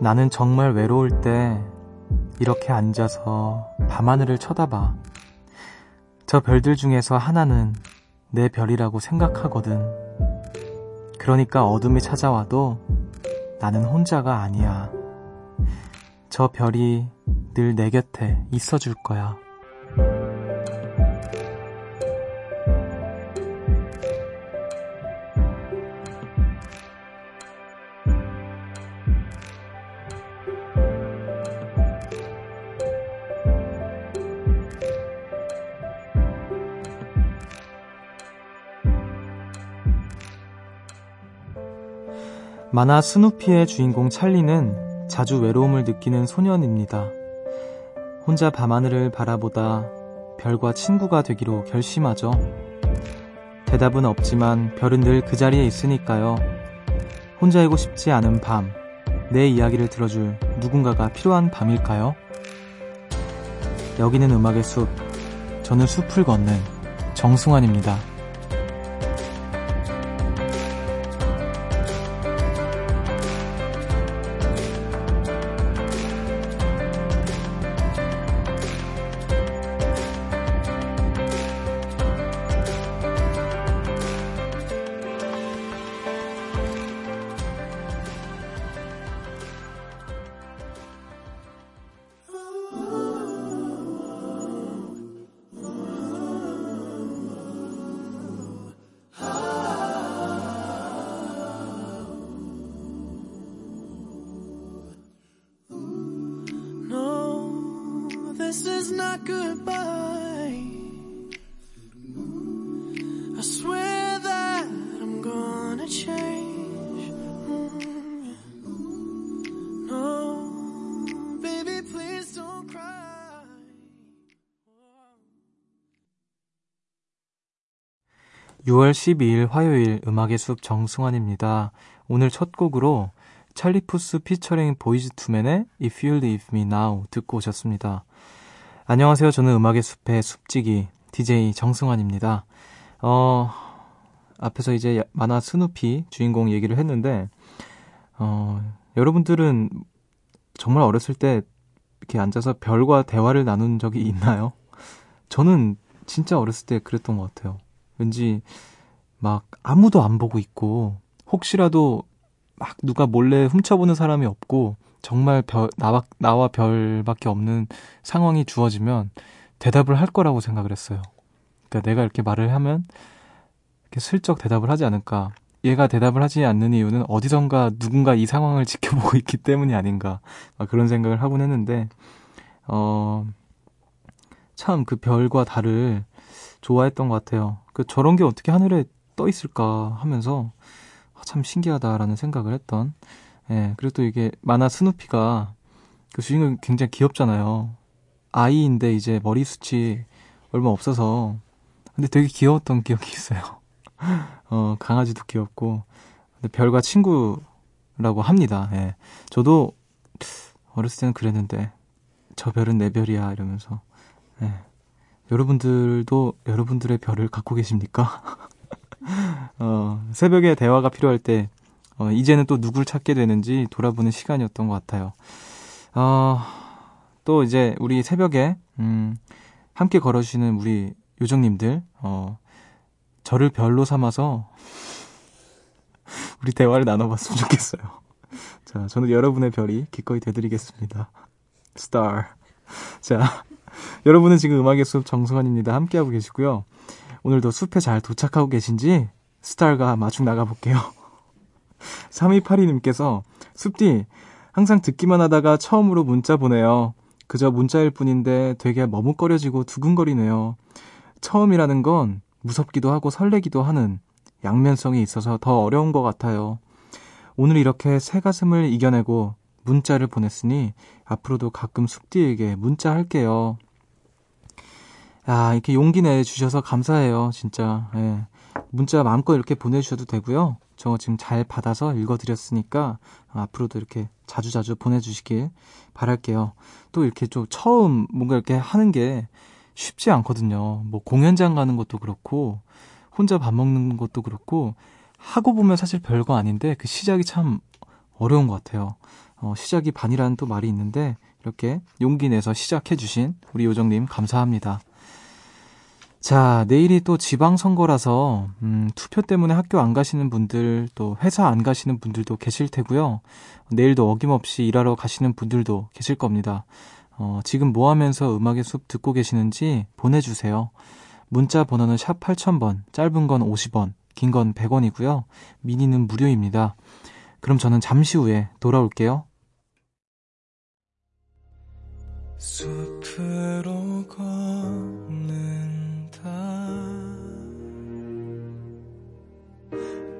나는 정말 외로울 때 이렇게 앉아서 밤하늘을 쳐다봐. 저 별들 중에서 하나는 내 별이라고 생각하거든. 그러니까 어둠이 찾아와도 나는 혼자가 아니야. 저 별이 늘 내 곁에 있어 줄 거야. 만화 스누피의 주인공 찰리는 자주 외로움을 느끼는 소년입니다. 혼자 밤하늘을 바라보다 별과 친구가 되기로 결심하죠. 대답은 없지만 별은 늘 그 자리에 있으니까요. 혼자이고 싶지 않은 밤, 내 이야기를 들어줄 누군가가 필요한 밤일까요? 여기는 음악의 숲, 저는 숲을 걷는 정승환입니다. This is not goodbye. I swear that I'm gonna change. Mm. No, baby, please don't cry. 6월 12일 화요일 음악의 숲 정승환입니다. 오늘 첫 곡으로 찰리푸스 피처링 보이즈 투맨의 If You Leave Me Now 듣고 오셨습니다. 안녕하세요. 저는 음악의 숲의 숲지기 DJ 정승환입니다. 어, 앞에서 이제 만화 스누피 주인공 얘기를 했는데, 어, 여러분들은 정말 어렸을 때 이렇게 앉아서 별과 대화를 나눈 적이 있나요? 저는 진짜 어렸을 때 그랬던 것 같아요. 왠지 막 아무도 안 보고 있고, 혹시라도 막 누가 몰래 훔쳐보는 사람이 없고, 정말 별, 나와, 나와 별밖에 없는 상황이 주어지면 대답을 할 거라고 생각을 했어요. 그러니까 내가 이렇게 말을 하면 이렇게 슬쩍 대답을 하지 않을까. 얘가 대답을 하지 않는 이유는 어디선가 누군가 이 상황을 지켜보고 있기 때문이 아닌가. 그런 생각을 하곤 했는데, 어, 참 그 별과 달을 좋아했던 것 같아요. 그 저런 게 어떻게 하늘에 떠 있을까 하면서 아, 참 신기하다라는 생각을 했던 예, 그리고 또 이게 만화 스누피가 그 주인공 굉장히 귀엽잖아요. 아이인데 이제 머리 숱이 얼마 없어서 근데 되게 귀여웠던 기억이 있어요. 어, 강아지도 귀엽고 근데 별과 친구라고 합니다. 예. 저도 어렸을 때는 그랬는데 저 별은 내 별이야 이러면서 예. 여러분들도 여러분들의 별을 갖고 계십니까? 어, 새벽에 대화가 필요할 때 어, 이제는 또 누굴 찾게 되는지 돌아보는 시간이었던 것 같아요. 어, 또 이제 우리 새벽에, 음, 함께 걸어주시는 우리 요정님들, 어, 저를 별로 삼아서 우리 대화를 나눠봤으면 좋겠어요. 자, 저는 여러분의 별이 기꺼이 되드리겠습니다. 스타. 자, 여러분은 지금 음악의 숲 정승환입니다. 함께하고 계시고요. 오늘도 숲에 잘 도착하고 계신지 스타가 마중 나가볼게요. 3282님께서 숲디 항상 듣기만 하다가 처음으로 문자 보내요. 그저 문자일 뿐인데 되게 머뭇거려지고 두근거리네요. 처음이라는 건 무섭기도 하고 설레기도 하는 양면성이 있어서 더 어려운 것 같아요. 오늘 이렇게 새 가슴을 이겨내고 문자를 보냈으니 앞으로도 가끔 숲디에게 문자 할게요. 야, 이렇게 용기 내주셔서 감사해요, 진짜. 예. 문자 마음껏 이렇게 보내주셔도 되고요. 저 지금 잘 받아서 읽어드렸으니까 앞으로도 이렇게 자주자주 보내주시길 바랄게요. 또 이렇게 좀 처음 뭔가 이렇게 하는 게 쉽지 않거든요. 뭐 공연장 가는 것도 그렇고 혼자 밥 먹는 것도 그렇고 하고 보면 사실 별거 아닌데 그 시작이 참 어려운 것 같아요. 어, 시작이 반이라는 또 말이 있는데 이렇게 용기 내서 시작해 주신 우리 요정님 감사합니다. 자, 내일이 또 지방선거라서, 음, 투표 때문에 학교 안 가시는 분들, 또 회사 안 가시는 분들도 계실 테고요. 내일도 어김없이 일하러 가시는 분들도 계실 겁니다. 어, 지금 뭐 하면서 음악의 숲 듣고 계시는지 보내주세요. 문자 번호는 샵 8000번, 짧은 건 50원, 긴 건 100원이고요. 미니는 무료입니다. 그럼 저는 잠시 후에 돌아올게요. 숲으로 걷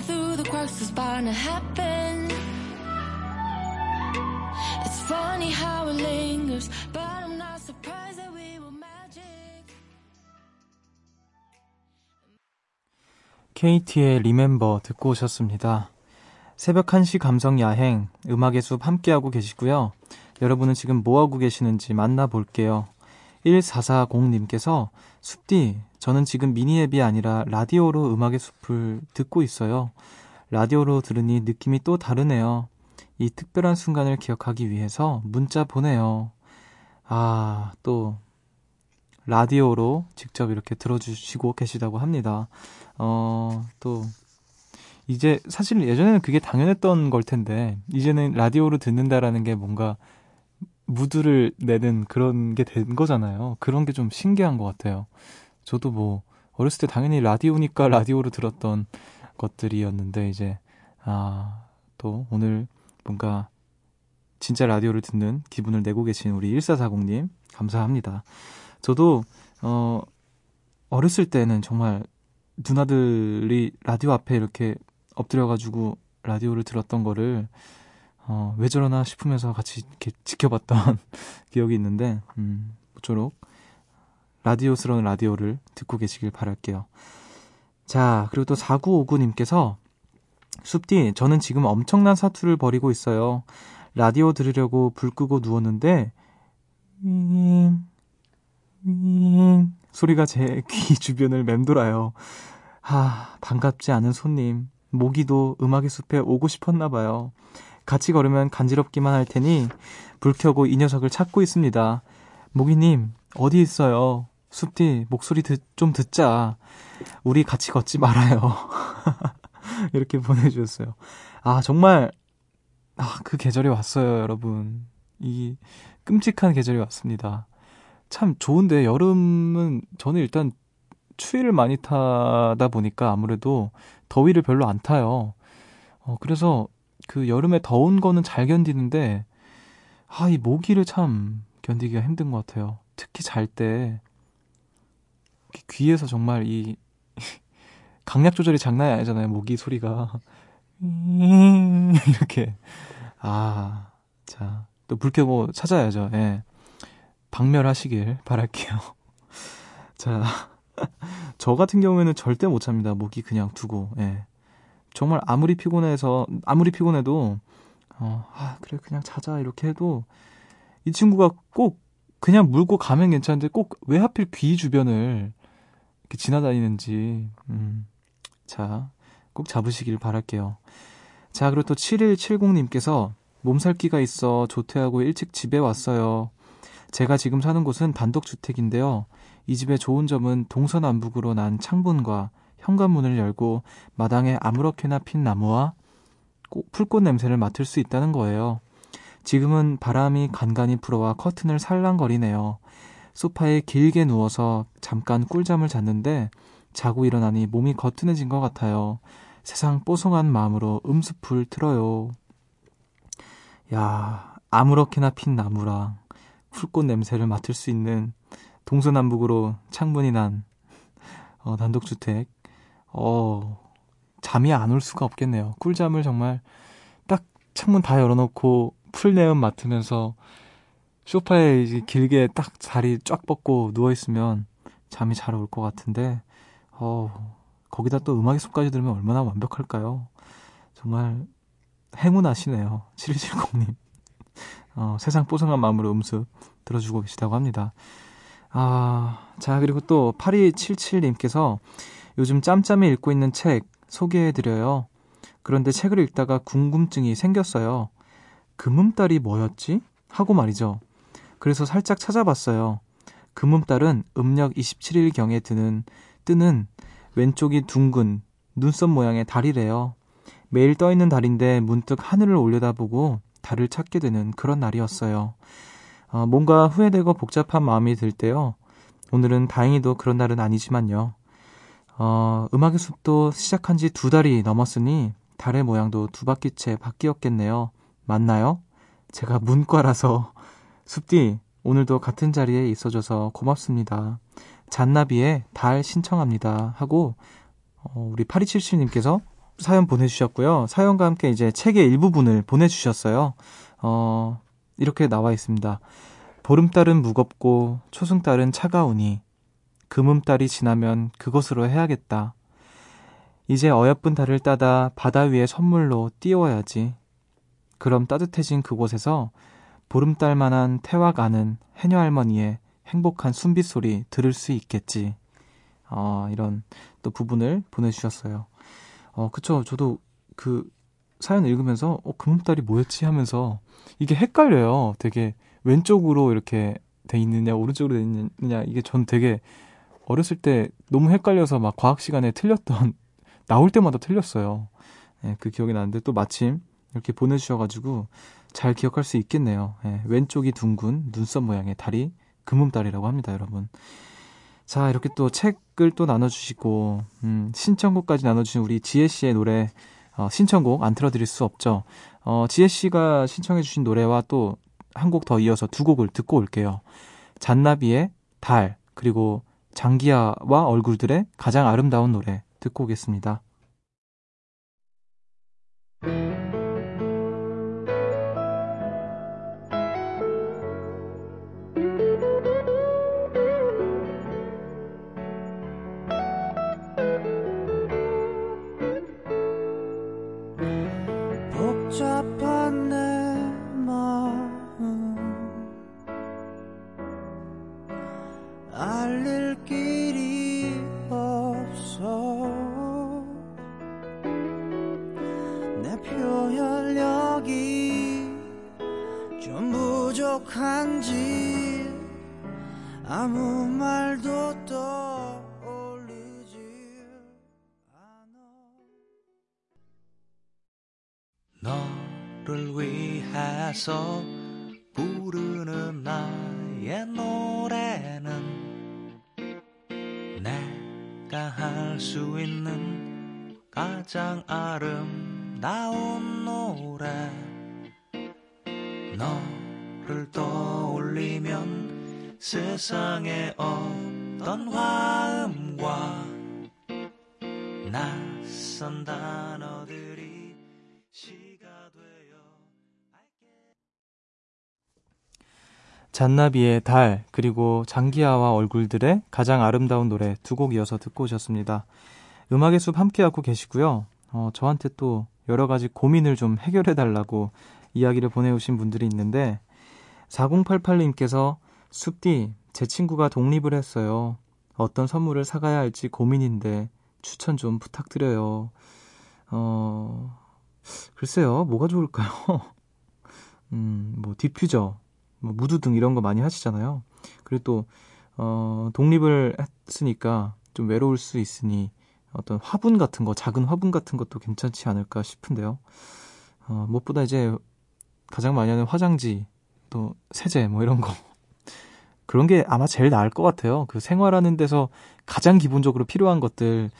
Falling through the cracks, it's bound to happen. funny how it lingers, but I'm not surprised that we were magic. KT의 Remember 듣고 오셨습니다. 새벽 1시 감성 야행, 음악의 숲 함께하고 계시고요. 여러분은 지금 뭐하고 계시는지 만나볼게요. 1440님께서 숲디, 저는 지금 미니 앱이 아니라 라디오로 음악의 숲을 듣고 있어요. 라디오로 들으니 느낌이 또 다르네요. 이 특별한 순간을 기억하기 위해서 문자 보내요. 아, 또, 라디오로 직접 이렇게 들어주시고 계시다고 합니다. 어, 또, 이제 사실 예전에는 그게 당연했던 걸 텐데, 이제는 라디오로 듣는다라는 게 뭔가 무드를 내는 그런 게 된 거잖아요. 그런 게 좀 신기한 것 같아요. 저도 뭐, 어렸을 때 당연히 라디오니까 라디오로 들었던 것들이었는데, 이제, 아, 또 오늘 뭔가 진짜 라디오를 듣는 기분을 내고 계신 우리 1440님, 감사합니다. 저도, 어, 어렸을 때는 정말 누나들이 라디오 앞에 이렇게 엎드려 가지고 라디오를 들었던 거를, 어, 왜 저러나 싶으면서 같이 이렇게 지켜봤던 기억이 있는데, 음, 모쪼록 라디오스러운 라디오를 듣고 계시길 바랄게요. 자, 그리고 또 4959님께서 숲디, 저는 지금 엄청난 사투를 벌이고 있어요. 라디오 들으려고 불 끄고 누웠는데, 윙, 윙, 소리가 제 귀 주변을 맴돌아요. 하, 반갑지 않은 손님. 모기도 음악의 숲에 오고 싶었나 봐요. 같이 걸으면 간지럽기만 할 테니, 불 켜고 이 녀석을 찾고 있습니다. 모기님, 어디 있어요? 숲디, 목소리 듣, 좀 듣자. 우리 같이 걷지 말아요. 이렇게 보내주셨어요. 아, 정말, 아, 그 계절이 왔어요, 여러분. 이 끔찍한 계절이 왔습니다. 참 좋은데, 여름은 저는 일단 추위를 많이 타다 보니까 아무래도 더위를 별로 안 타요. 어, 그래서 그 여름에 더운 거는 잘 견디는데, 아, 이 모기를 참 견디기가 힘든 것 같아요. 특히 잘 때, 귀에서 정말 이 강약 조절이 장난이 아니잖아요. 모기 소리가. 이렇게. 아, 자. 또불 켜고 찾아야죠. 예. 박멸하시길 바랄게요. 자. 저 같은 경우에는 절대 못 참니다. 모기 그냥 두고. 예. 정말 아무리 피곤해서, 아무리 피곤해도, 어, 아, 그래, 그냥 자자. 이렇게 해도, 이 친구가 꼭 그냥 물고 가면 괜찮은데 꼭 왜 하필 귀 주변을 이렇게 지나다니는지, 음. 자, 꼭 잡으시길 바랄게요. 자, 그리고 또 7170님께서 몸살기가 있어 조퇴하고 일찍 집에 왔어요. 제가 지금 사는 곳은 단독주택인데요. 이 집의 좋은 점은 동서남북으로 난 창문과 현관문을 열고 마당에 아무렇게나 핀 나무와 풀꽃 냄새를 맡을 수 있다는 거예요. 지금은 바람이 간간히 불어와 커튼을 살랑거리네요. 소파에 길게 누워서 잠깐 꿀잠을 잤는데 자고 일어나니 몸이 거뜬해진 것 같아요. 세상 뽀송한 마음으로 음수풀 틀어요. 야, 아무렇게나 핀 나무랑 풀꽃 냄새를 맡을 수 있는 동서남북으로 창문이 난 어, 단독주택. 어, 잠이 안 올 수가 없겠네요. 꿀잠을 정말 딱 창문 다 열어놓고 풀 내음 맡으면서 소파에 길게 딱 자리 쫙 뻗고 누워있으면 잠이 잘 올 것 같은데, 어, 거기다 또 음악의 숲까지 들으면 얼마나 완벽할까요? 정말 행운하시네요. 7170님. 어, 세상 뽀송한 마음으로 음수 들어주고 계시다고 합니다. 아, 자, 그리고 또 8277님께서 요즘 짬짬이 읽고 있는 책 소개해드려요. 그런데 책을 읽다가 궁금증이 생겼어요. 금음달이 뭐였지? 하고 말이죠. 그래서 살짝 찾아봤어요. 금음달은 음력 27일경에 드는, 뜨는 왼쪽이 둥근 눈썹 모양의 달이래요. 매일 떠 있는 달인데 문득 하늘을 올려다보고 달을 찾게 되는 그런 날이었어요. 어, 뭔가 후회되고 복잡한 마음이 들 때요. 오늘은 다행히도 그런 날은 아니지만요. 어, 음악의 숲도 시작한 지 두 달이 넘었으니 달의 모양도 두 바퀴째 바뀌었겠네요. 맞나요? 제가 문과라서 숲디 오늘도 같은 자리에 있어줘서 고맙습니다. 잔나비의 달 신청합니다. 하고 어, 우리 8277님께서 사연 보내주셨고요. 사연과 함께 이제 책의 일부분을 보내주셨어요. 어, 이렇게 나와 있습니다. 보름달은 무겁고 초승달은 차가우니 금음달이 지나면 그것으로 해야겠다. 이제 어여쁜 달을 따다 바다 위에 선물로 띄워야지. 그럼 따뜻해진 그곳에서 보름달만한 태와 가는 해녀 할머니의 행복한 숨빗소리 들을 수 있겠지. 어, 이런 또 부분을 보내주셨어요. 어, 그쵸. 저도 그 사연 읽으면서, 어, 금음달이 뭐였지 하면서 이게 헷갈려요. 되게 왼쪽으로 이렇게 돼 있느냐, 오른쪽으로 돼 있느냐. 이게 전 되게 어렸을 때 너무 헷갈려서 막 과학 시간에 틀렸던, 나올 때마다 틀렸어요. 예, 그 기억이 나는데 또 마침 이렇게 보내주셔가지고 잘 기억할 수 있겠네요. 예, 왼쪽이 둥근 눈썹 모양의 달이 금음달이라고 합니다, 여러분. 자, 이렇게 또 책을 또 나눠주시고, 음, 신청곡까지 나눠주신 우리 지혜씨의 노래, 어, 신청곡 안 틀어드릴 수 없죠. 어, 지혜씨가 신청해주신 노래와 또 한 곡 더 이어서 두 곡을 듣고 올게요. 잔나비의 달, 그리고 장기하와 얼굴들의 가장 아름다운 노래 듣고 오겠습니다. 내가 할 수 있는 가장 아름다운 노래. 너를 떠올리면 세상에 어떤 화음과 낯선 단어 잔나비의 달, 그리고 장기하와 얼굴들의 가장 아름다운 노래 두 곡 이어서 듣고 오셨습니다. 음악의 숲 함께하고 계시고요. 어, 저한테 또 여러 가지 고민을 좀 해결해 달라고 이야기를 보내오신 분들이 있는데, 4088님께서 숲디, 제 친구가 독립을 했어요. 어떤 선물을 사가야 할지 고민인데 추천 좀 부탁드려요. 어, 글쎄요, 뭐가 좋을까요? 음, 뭐, 디퓨저, 뭐 무드등 이런 거 많이 하시잖아요. 그리고 또, 어, 독립을 했으니까 좀 외로울 수 있으니 어떤 화분 같은 거, 작은 화분 같은 것도 괜찮지 않을까 싶은데요. 어, 무엇보다 이제 가장 많이 하는 화장지, 또 세제 뭐 이런 거. 그런 게 아마 제일 나을 것 같아요. 그 생활하는 데서 가장 기본적으로 필요한 것들을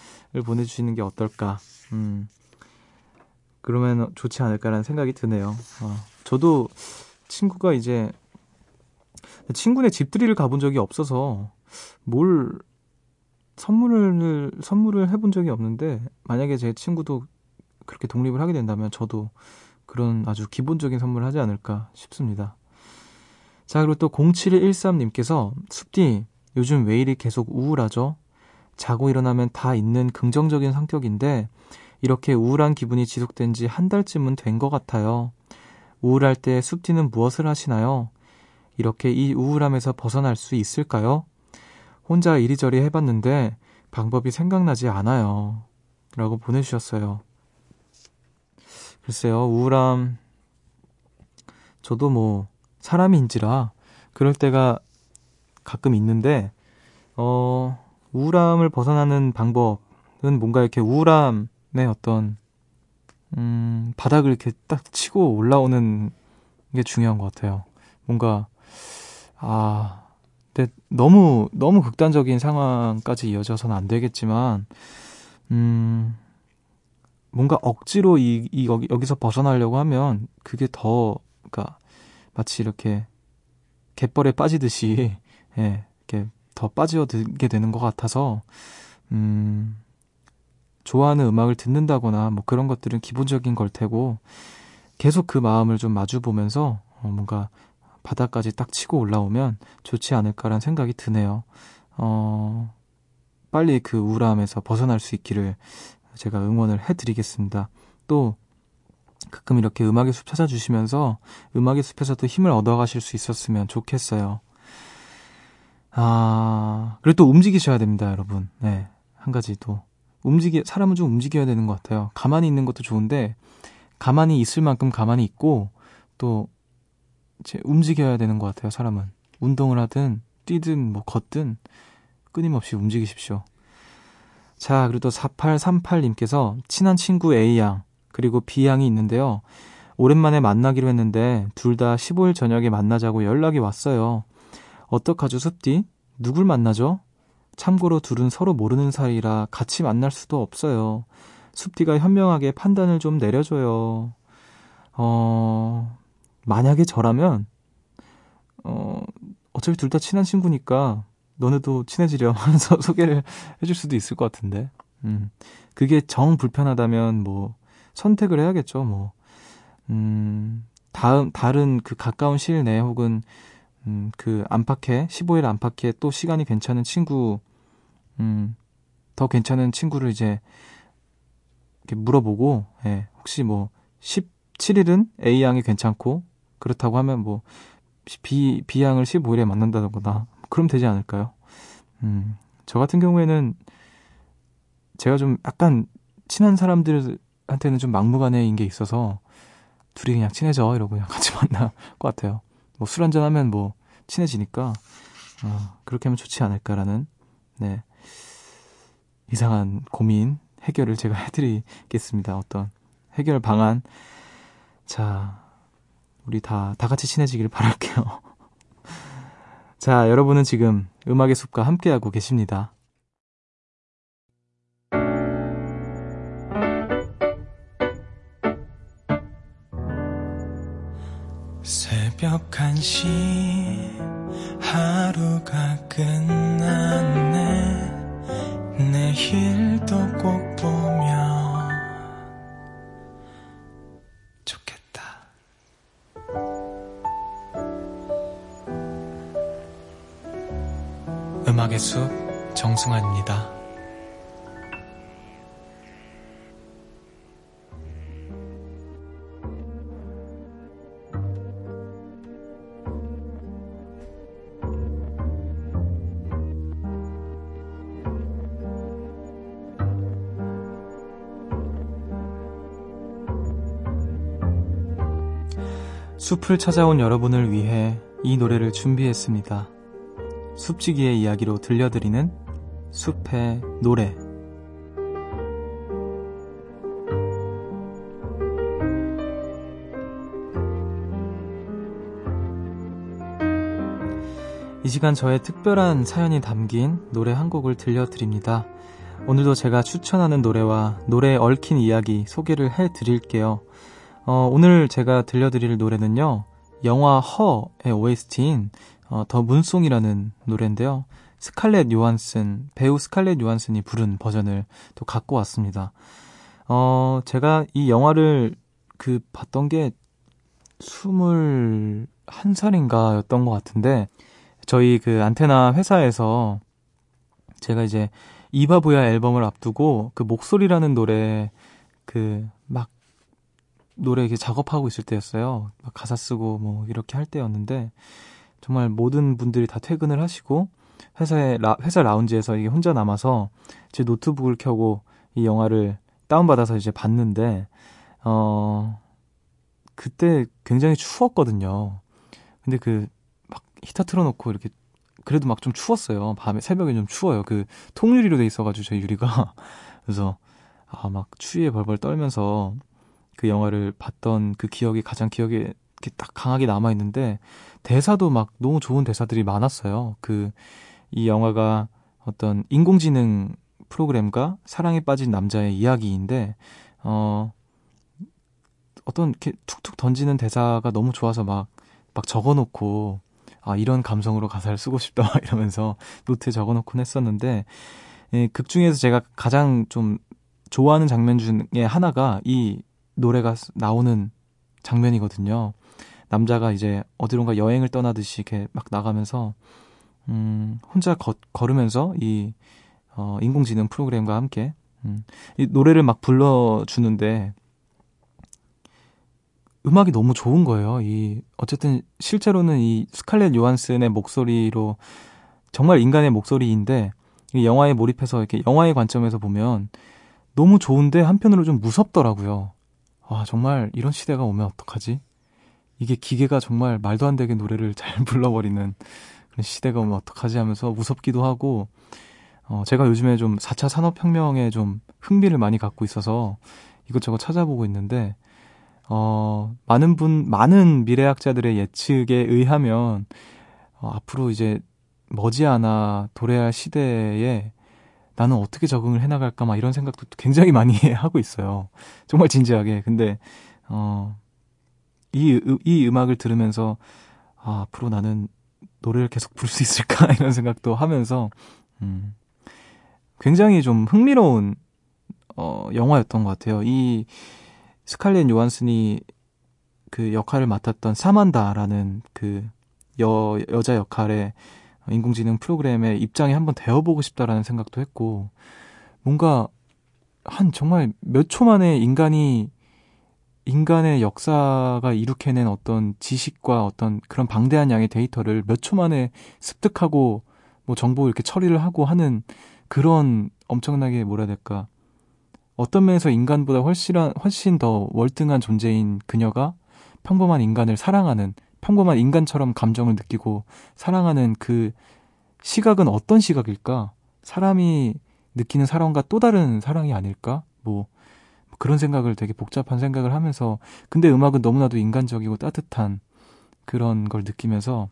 보내주시는 게 어떨까 음, 그러면 좋지 않을까라는 생각이 드네요. 어, 저도 친구가 이제 친구네 집들이를 가본 적이 없어서 뭘 선물을 선물을 해본 적이 없는데 만약에 제 친구도 그렇게 독립을 하게 된다면 저도 그런 아주 기본적인 선물을 하지 않을까 싶습니다. 자, 그리고 또 0713님께서 숲디 요즘 왜 이리 계속 우울하죠? 자고 일어나면 다 있는 긍정적인 성격인데 이렇게 우울한 기분이 지속된 지 한 달쯤은 된 것 같아요. 우울할 때 숲디는 무엇을 하시나요? 이렇게 이 우울함에서 벗어날 수 있을까요? 혼자 이리저리 해봤는데 방법이 생각나지 않아요. 라고 보내주셨어요. 글쎄요, 우울함. 저도 뭐, 사람인지라 그럴 때가 가끔 있는데, 어, 우울함을 벗어나는 방법은 뭔가 이렇게 우울함의 어떤, 음, 바닥을 이렇게 딱 치고 올라오는 게 중요한 것 같아요. 뭔가, 아, 근데 너무, 너무 극단적인 상황까지 이어져서는 안 되겠지만, 음, 뭔가 억지로 이, 이 여기, 여기서 벗어나려고 하면 그게 더, 그니까, 마치 이렇게 갯벌에 빠지듯이, 예, 이렇게 더 빠져들게 되는 것 같아서, 음, 좋아하는 음악을 듣는다거나 뭐 그런 것들은 기본적인 걸 테고, 계속 그 마음을 좀 마주 보면서, 어, 뭔가 바닥까지 딱 치고 올라오면 좋지 않을까라는 생각이 드네요. 어, 빨리 그 우울함에서 벗어날 수 있기를 제가 응원을 해드리겠습니다. 또, 가끔 이렇게 음악의 숲 찾아주시면서 음악의 숲에서도 힘을 얻어가실 수 있었으면 좋겠어요. 아, 그리고 또 움직이셔야 됩니다, 여러분. 네. 한 가지 또. 움직이, 사람은 좀 움직여야 되는 것 같아요. 가만히 있는 것도 좋은데, 가만히 있을 만큼 가만히 있고, 또, 이제 움직여야 되는 것 같아요, 사람은. 운동을 하든, 뛰든, 뭐, 걷든, 끊임없이 움직이십시오. 자, 그리고 또 4838님께서 친한 친구 A양, 그리고 B양이 있는데요. 오랜만에 만나기로 했는데, 둘 다 15일 저녁에 만나자고 연락이 왔어요. 어떡하죠, 숲디? 누굴 만나죠? 참고로 둘은 서로 모르는 사이라 같이 만날 수도 없어요. 숲디가 현명하게 판단을 좀 내려줘요. 어, 만약에 저라면, 어, 어차피 둘 다 친한 친구니까, 너네도 친해지려 하면서 소개를 해줄 수도 있을 것 같은데. 음, 그게 정 불편하다면, 뭐, 선택을 해야겠죠, 뭐. 음, 다음, 다른 그 가까운 시일 내에 혹은, 음, 그 안팎에, 15일 안팎에 또 시간이 괜찮은 친구, 음, 더 괜찮은 친구를 이제, 이렇게 물어보고, 예, 혹시 뭐, 17일은 A양이 괜찮고, 그렇다고 하면 뭐 B B양을 15일에 만난다거나 그럼 되지 않을까요? 음, 저 같은 경우에는 제가 좀 약간 친한 사람들한테는 좀 막무가내인 게 있어서 둘이 그냥 친해져 이러고 그냥 같이 만날 것 같아요. 뭐 술 한잔 하면 뭐 친해지니까 어, 그렇게 하면 좋지 않을까라는 네 이상한 고민 해결을 제가 해드리겠습니다. 어떤 해결 방안 자 우리 다, 다 같이 친해지길 바랄게요. 자, 여러분은 지금 음악의 숲과 함께하고 계십니다. 새벽 1시 하루가 끝났네 내일도 꼭 보 음악의 숲 정승환입니다. 숲을 찾아온 여러분을 위해 이 노래를 준비했습니다. 숲지기의 이야기로 들려드리는 숲의 노래. 이 시간 저의 특별한 사연이 담긴 노래 한 곡을 들려드립니다. 오늘도 제가 추천하는 노래와 노래에 얽힌 이야기 소개를 해 드릴게요. 어, 오늘 제가 들려드릴 노래는요, 영화 허의 OST인 어, 더 문송이라는 노래인데요. 스칼렛 요한슨, 배우 스칼렛 요한슨이 부른 버전을 또 갖고 왔습니다. 어, 제가 이 영화를 그 봤던 게 21살인가 였던 것 같은데, 저희 그 안테나 회사에서 제가 이제 이바보야 앨범을 앞두고 그 목소리라는 노래 그 막 노래 이렇게 작업하고 있을 때였어요. 막 가사 쓰고 뭐 이렇게 할 때였는데 정말 모든 분들이 다 퇴근을 하시고 회사에 라, 회사 라운지에서 이게 혼자 남아서 제 노트북을 켜고 이 영화를 다운받아서 이제 봤는데 어 그때 굉장히 추웠거든요. 근데 그 막 히터 틀어놓고 이렇게 그래도 막 좀 추웠어요. 밤에 새벽에 좀 추워요. 그 통유리로 돼 있어가지고 저 유리가 그래서 아 막 추위에 벌벌 떨면서 그 영화를 봤던 그 기억이 가장 기억에 이렇게 딱 강하게 남아 있는데 대사도 막 너무 좋은 대사들이 많았어요. 그 이 영화가 어떤 인공지능 프로그램과 사랑에 빠진 남자의 이야기인데 어 어떤 이렇게 툭툭 던지는 대사가 너무 좋아서 막 막 적어놓고 아, 이런 감성으로 가사를 쓰고 싶다, 이러면서 노트에 적어 놓곤 했었는데, 예, 극 중에서 제가 가장 좀 좋아하는 장면 중에 하나가 이 노래가 나오는 장면이거든요. 남자가 이제 어디론가 여행을 떠나듯이 이렇게 막 나가면서, 음, 혼자 거, 걸으면서 이, 어, 인공지능 프로그램과 함께, 음, 이 노래를 막 불러주는데, 음악이 너무 좋은 거예요. 이 어쨌든 실제로는 이 스칼렛 요한슨의 목소리로 정말 인간의 목소리인데 이 영화에 몰입해서 이렇게 영화의 관점에서 보면 너무 좋은데 한편으로 좀 무섭더라고요. 아, 정말 이런 시대가 오면 어떡하지? 이게 기계가 정말 말도 안 되게 노래를 잘 불러버리는 그런 시대가 오면 어떡하지 하면서 무섭기도 하고, 어, 제가 요즘에 좀 4차 산업혁명에 좀 흥미를 많이 갖고 있어서 이것저것 찾아보고 있는데, 어, 많은 분, 많은 미래학자들의 예측에 의하면, 어, 앞으로 이제 머지않아 도래할 시대에 나는 어떻게 적응을 해나갈까, 막 이런 생각도 굉장히 많이 하고 있어요. 정말 진지하게. 근데, 어, 이, 이 음악을 들으면서, 아, 앞으로 나는 노래를 계속 부를 수 있을까, 이런 생각도 하면서, 음, 굉장히 좀 흥미로운, 어, 영화였던 것 같아요. 이, 스칼렛 요한슨이 그 역할을 맡았던 사만다라는 그 여, 여자 역할의 인공지능 프로그램에 입장에 한번 되어보고 싶다라는 생각도 했고, 뭔가 한 정말 몇 초 만에 인간이, 인간의 역사가 일으켜낸 어떤 지식과 어떤 그런 방대한 양의 데이터를 몇 초 만에 습득하고 뭐 정보 이렇게 처리를 하고 하는 그런 엄청나게 뭐라 해야 될까. 어떤 면에서 인간보다 훨씬, 훨씬 더 월등한 존재인 그녀가 평범한 인간을 사랑하는, 평범한 인간처럼 감정을 느끼고 사랑하는 그 시각은 어떤 시각일까? 사람이 느끼는 사랑과 또 다른 사랑이 아닐까? 뭐, 그런 생각을 되게 복잡한 생각을 하면서, 근데 음악은 너무나도 인간적이고 따뜻한 그런 걸 느끼면서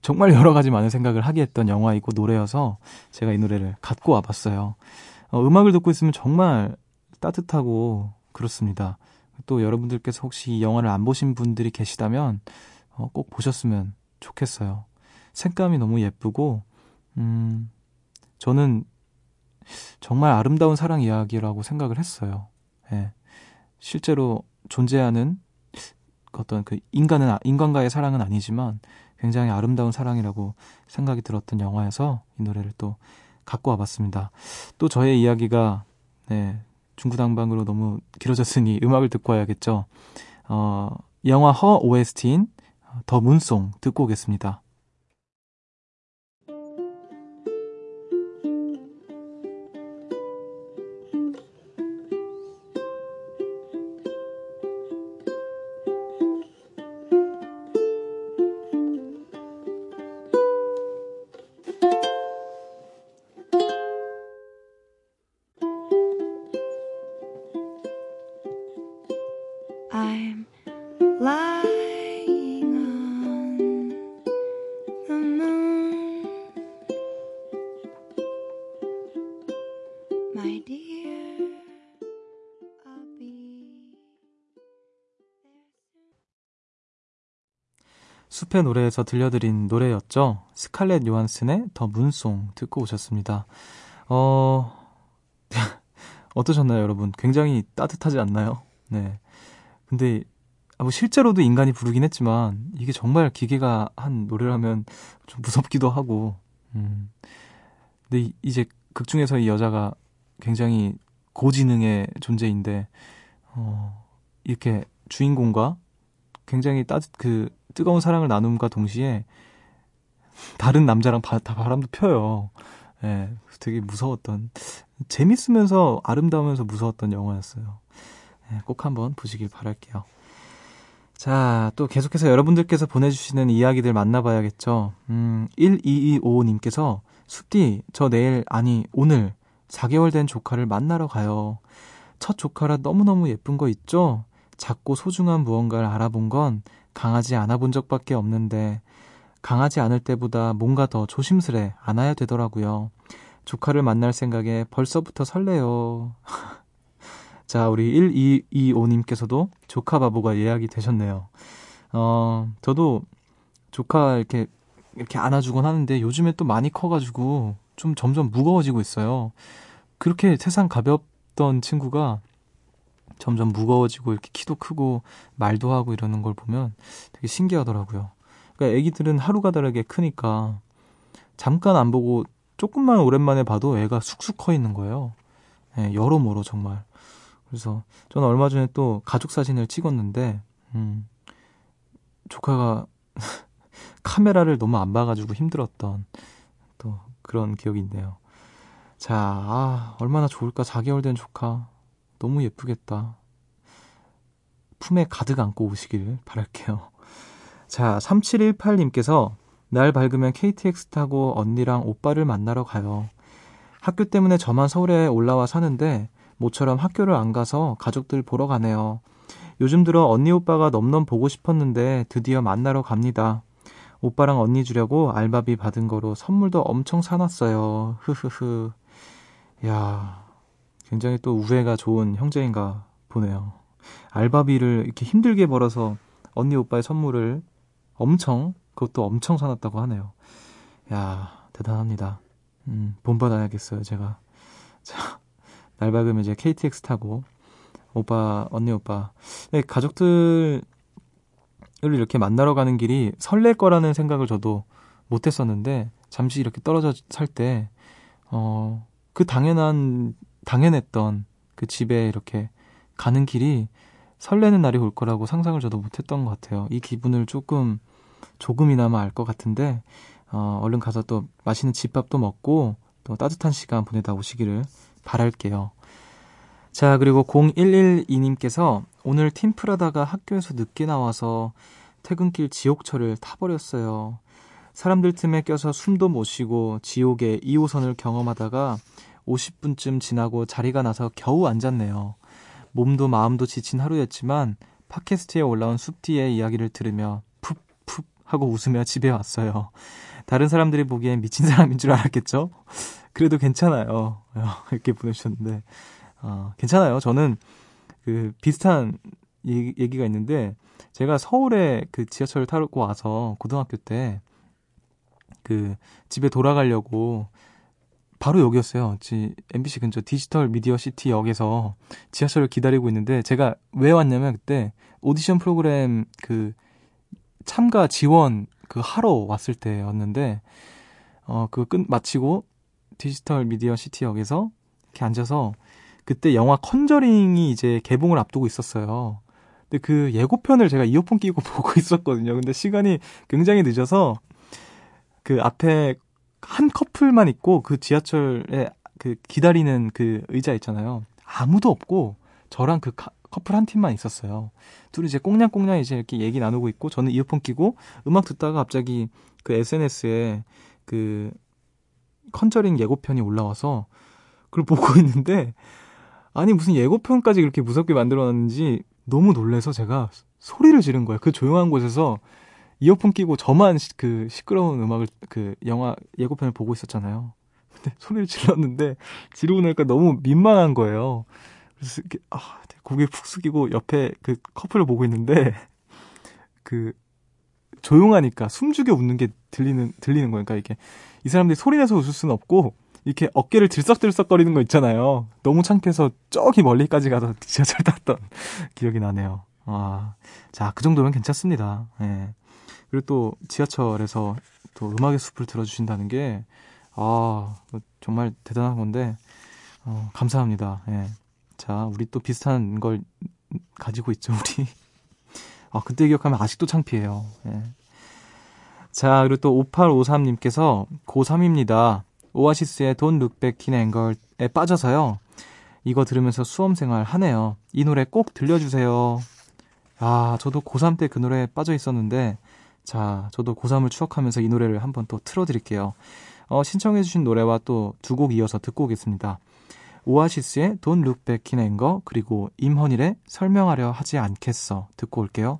정말 여러 가지 많은 생각을 하게 했던 영화이고 노래여서 제가 이 노래를 갖고 와봤어요. 어, 음악을 듣고 있으면 정말 따뜻하고 그렇습니다. 또 여러분들께서 혹시 이 영화를 안 보신 분들이 계시다면 어, 꼭 보셨으면 좋겠어요. 색감이 너무 예쁘고 음, 저는 정말 아름다운 사랑 이야기라고 생각을 했어요. 예. 실제로 존재하는 어떤 그 인간은 인간과의 사랑은 아니지만 굉장히 아름다운 사랑이라고 생각이 들었던 영화에서 이 노래를 또 갖고 와봤습니다. 또 저의 이야기가 네, 중구당방으로 너무 길어졌으니 음악을 듣고 와야겠죠. 어, 영화 허 OST인 더 문송 듣고 오겠습니다. 숲의 노래에서 들려드린 노래였죠. 스칼렛 요한슨의 더 문송 듣고 오셨습니다. 어, 어떠셨나요, 여러분? 굉장히 따뜻하지 않나요? 네. 근데, 아, 뭐 실제로도 인간이 부르긴 했지만, 이게 정말 기계가 한 노래라면 좀 무섭기도 하고, 음. 근데 이제 극 중에서 이 여자가 굉장히 고지능의 존재인데, 어, 이렇게 주인공과 굉장히 따뜻, 그, 뜨거운 사랑을 나눔과 동시에 다른 남자랑 바, 다 바람도 펴요. 예, 네, 되게 무서웠던, 재밌으면서 아름다우면서 무서웠던 영화였어요. 네, 꼭 한번 보시길 바랄게요. 자, 또 계속해서 여러분들께서 보내주시는 이야기들 만나봐야겠죠. 음, 1225님께서, 숲디, 저 내일, 아니, 오늘 4개월 된 조카를 만나러 가요. 첫 조카라 너무너무 예쁜 거 있죠? 작고 소중한 무언가를 알아본 건 강하지 않아 본 적밖에 없는데 강하지 않을 때보다 뭔가 더 조심스레 안아야 되더라고요. 조카를 만날 생각에 벌써부터 설레요. 자, 우리 1225님께서도 조카 바보가 예약이 되셨네요. 어, 저도 조카 이렇게, 이렇게 안아주곤 하는데 요즘에 또 많이 커가지고 좀 점점 무거워지고 있어요. 그렇게 세상 가볍던 친구가 점점 무거워지고 이렇게 키도 크고 말도 하고 이러는 걸 보면 되게 신기하더라고요. 그러니까 애기들은 하루가 다르게 크니까 잠깐 안 보고 조금만 오랜만에 봐도 애가 쑥쑥 커 있는 거예요. 네, 여러모로 정말. 그래서 저는 얼마 전에 또 가족 사진을 찍었는데 음, 조카가 카메라를 너무 안 봐가지고 힘들었던 또 그런 기억이 있네요. 자, 아, 얼마나 좋을까. 4개월 된 조카. 너무 예쁘겠다. 품에 가득 안고 오시길 바랄게요. 자, 3718님께서 날 밝으면 KTX 타고 언니랑 오빠를 만나러 가요. 학교 때문에 저만 서울에 올라와 사는데 모처럼 학교를 안 가서 가족들 보러 가네요. 요즘 들어 언니 오빠가 넘넘 보고 싶었는데 드디어 만나러 갑니다. 오빠랑 언니 주려고 알바비 받은 거로 선물도 엄청 사놨어요. 흐흐흐. 야, 굉장히 또 우애가 좋은 형제인가 보네요. 알바비를 이렇게 힘들게 벌어서 언니 오빠의 선물을 엄청 그것도 엄청 사놨다고 하네요. 야 대단합니다. 음, 본받아야겠어요 제가. 자, 날 밝으면 이제 KTX 타고 오빠 언니 오빠 네, 가족들을 이렇게 만나러 가는 길이 설렐 거라는 생각을 저도 못했었는데 잠시 이렇게 떨어져 살 때 어, 그 당연한 당연했던 그 집에 이렇게 가는 길이 설레는 날이 올 거라고 상상을 저도 못했던 것 같아요. 이 기분을 조금 조금이나마 알 것 같은데 어, 얼른 가서 또 맛있는 집밥도 먹고 또 따뜻한 시간 보내다 오시기를 바랄게요. 자, 그리고 0112님께서 오늘 팀플하다가 학교에서 늦게 나와서 퇴근길 지옥철을 타버렸어요. 사람들 틈에 껴서 숨도 못 쉬고 지옥의 2호선을 경험하다가 50분쯤 지나고 자리가 나서 겨우 앉았네요. 몸도 마음도 지친 하루였지만 팟캐스트에 올라온 숲디의 이야기를 들으며 푹푹 하고 웃으며 집에 왔어요. 다른 사람들이 보기엔 미친 사람인 줄 알았겠죠? 그래도 괜찮아요. 이렇게 보내주셨는데, 어, 괜찮아요. 저는 그 비슷한 얘기, 가 있는데, 제가 서울에 그 지하철을 타고 와서 고등학교 때 그 집에 돌아가려고 바로 여기였어요. 지, MBC 근처 디지털 미디어 시티 역에서 지하철을 기다리고 있는데 제가 왜 왔냐면 그때 오디션 프로그램 그 참가 지원 그 하러 왔을 때였는데 어 그거 끝 마치고 디지털 미디어 시티 역에서 이렇게 앉아서 그때 영화 컨저링이 이제 개봉을 앞두고 있었어요. 근데 그 예고편을 제가 이어폰 끼고 보고 있었거든요. 근데 시간이 굉장히 늦어서 그 앞에 한 커플만 있고 그 지하철에 그 기다리는 그 의자 있잖아요. 아무도 없고 저랑 그 카, 커플 한 팀만 있었어요. 둘이 이제 꽁냥꽁냥 이제 이렇게 얘기 나누고 있고 저는 이어폰 끼고 음악 듣다가 갑자기 그 SNS에 그 컨저링 예고편이 올라와서 그걸 보고 있는데 아니 무슨 예고편까지 그렇게 무섭게 만들어놨는지 너무 놀래서 제가 소리를 지른 거예요. 그 조용한 곳에서 이어폰 끼고 저만 시, 그 시끄러운 음악을 그 영화 예고편을 보고 있었잖아요. 근데 소리를 질렀는데 지르고 나니까 너무 민망한 거예요. 그래서 이렇게 아, 고개 푹 숙이고 옆에 그 커플을 보고 있는데 그 조용하니까 숨죽여 웃는 게 들리는 들리는 거니까 이게 이 사람들이 소리 내서 웃을 수는 없고 이렇게 어깨를 들썩들썩거리는 거 있잖아요. 너무 창피해서 저기 멀리까지 가서 지하철 탔던 기억이 나네요. 아, 자, 그 정도면 괜찮습니다. 예. 그리고 또 지하철에서 또 음악의 숲을 들어주신다는 게, 아, 정말 대단한 건데, 어, 감사합니다. 예. 자, 우리 또 비슷한 걸 가지고 있죠, 우리. 아, 그때 기억하면 아직도 창피해요. 예. 자, 그리고 또 5853님께서 고3입니다. 오아시스의 Back in Anger에 빠져서요. 이거 들으면서 수험생활 하네요. 이 노래 꼭 들려주세요. 아, 저도 고3 때 그 노래에 빠져 있었는데, 자, 저도 고3을 추억하면서 이 노래를 한번 또 틀어드릴게요. 어, 신청해주신 노래와 또 두 곡 이어서 듣고 오겠습니다. 오아시스의 Don't Look Back in Anger, 그리고 임헌일의 설명하려 하지 않겠어. 듣고 올게요.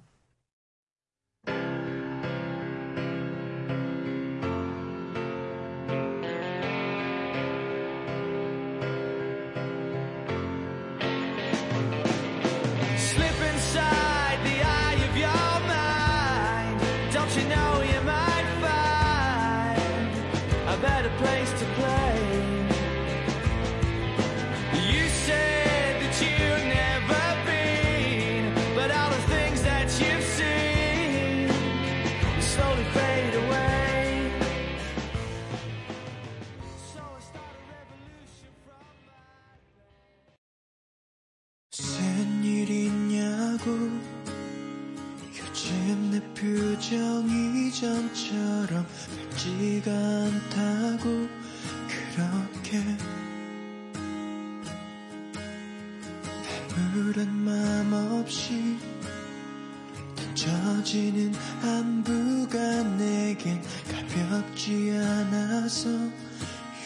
않아서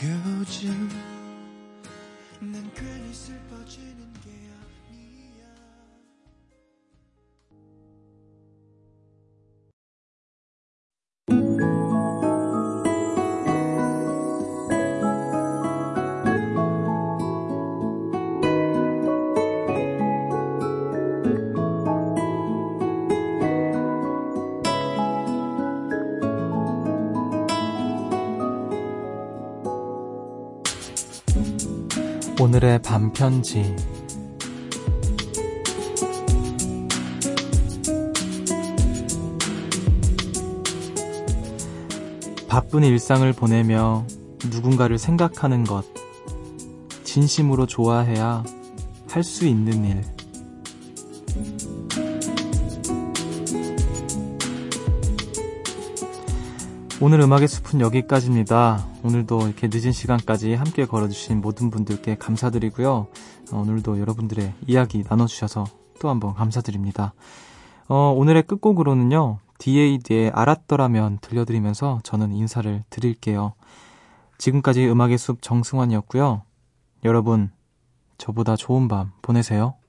요즘 난 괜히 슬퍼지는 오늘의 밤편지. 바쁜 일상을 보내며 누군가를 생각하는 것. 진심으로 좋아해야 할 수 있는 일 오늘 음악의 숲은 여기까지입니다. 오늘도 이렇게 늦은 시간까지 함께 걸어주신 모든 분들께 감사드리고요. 어, 오늘도 여러분들의 이야기 나눠주셔서 또 한번 감사드립니다. 어, 오늘의 끝곡으로는요, DAD의 알았더라면 들려드리면서 저는 인사를 드릴게요. 지금까지 음악의 숲 정승환이었고요. 여러분, 저보다 좋은 밤 보내세요.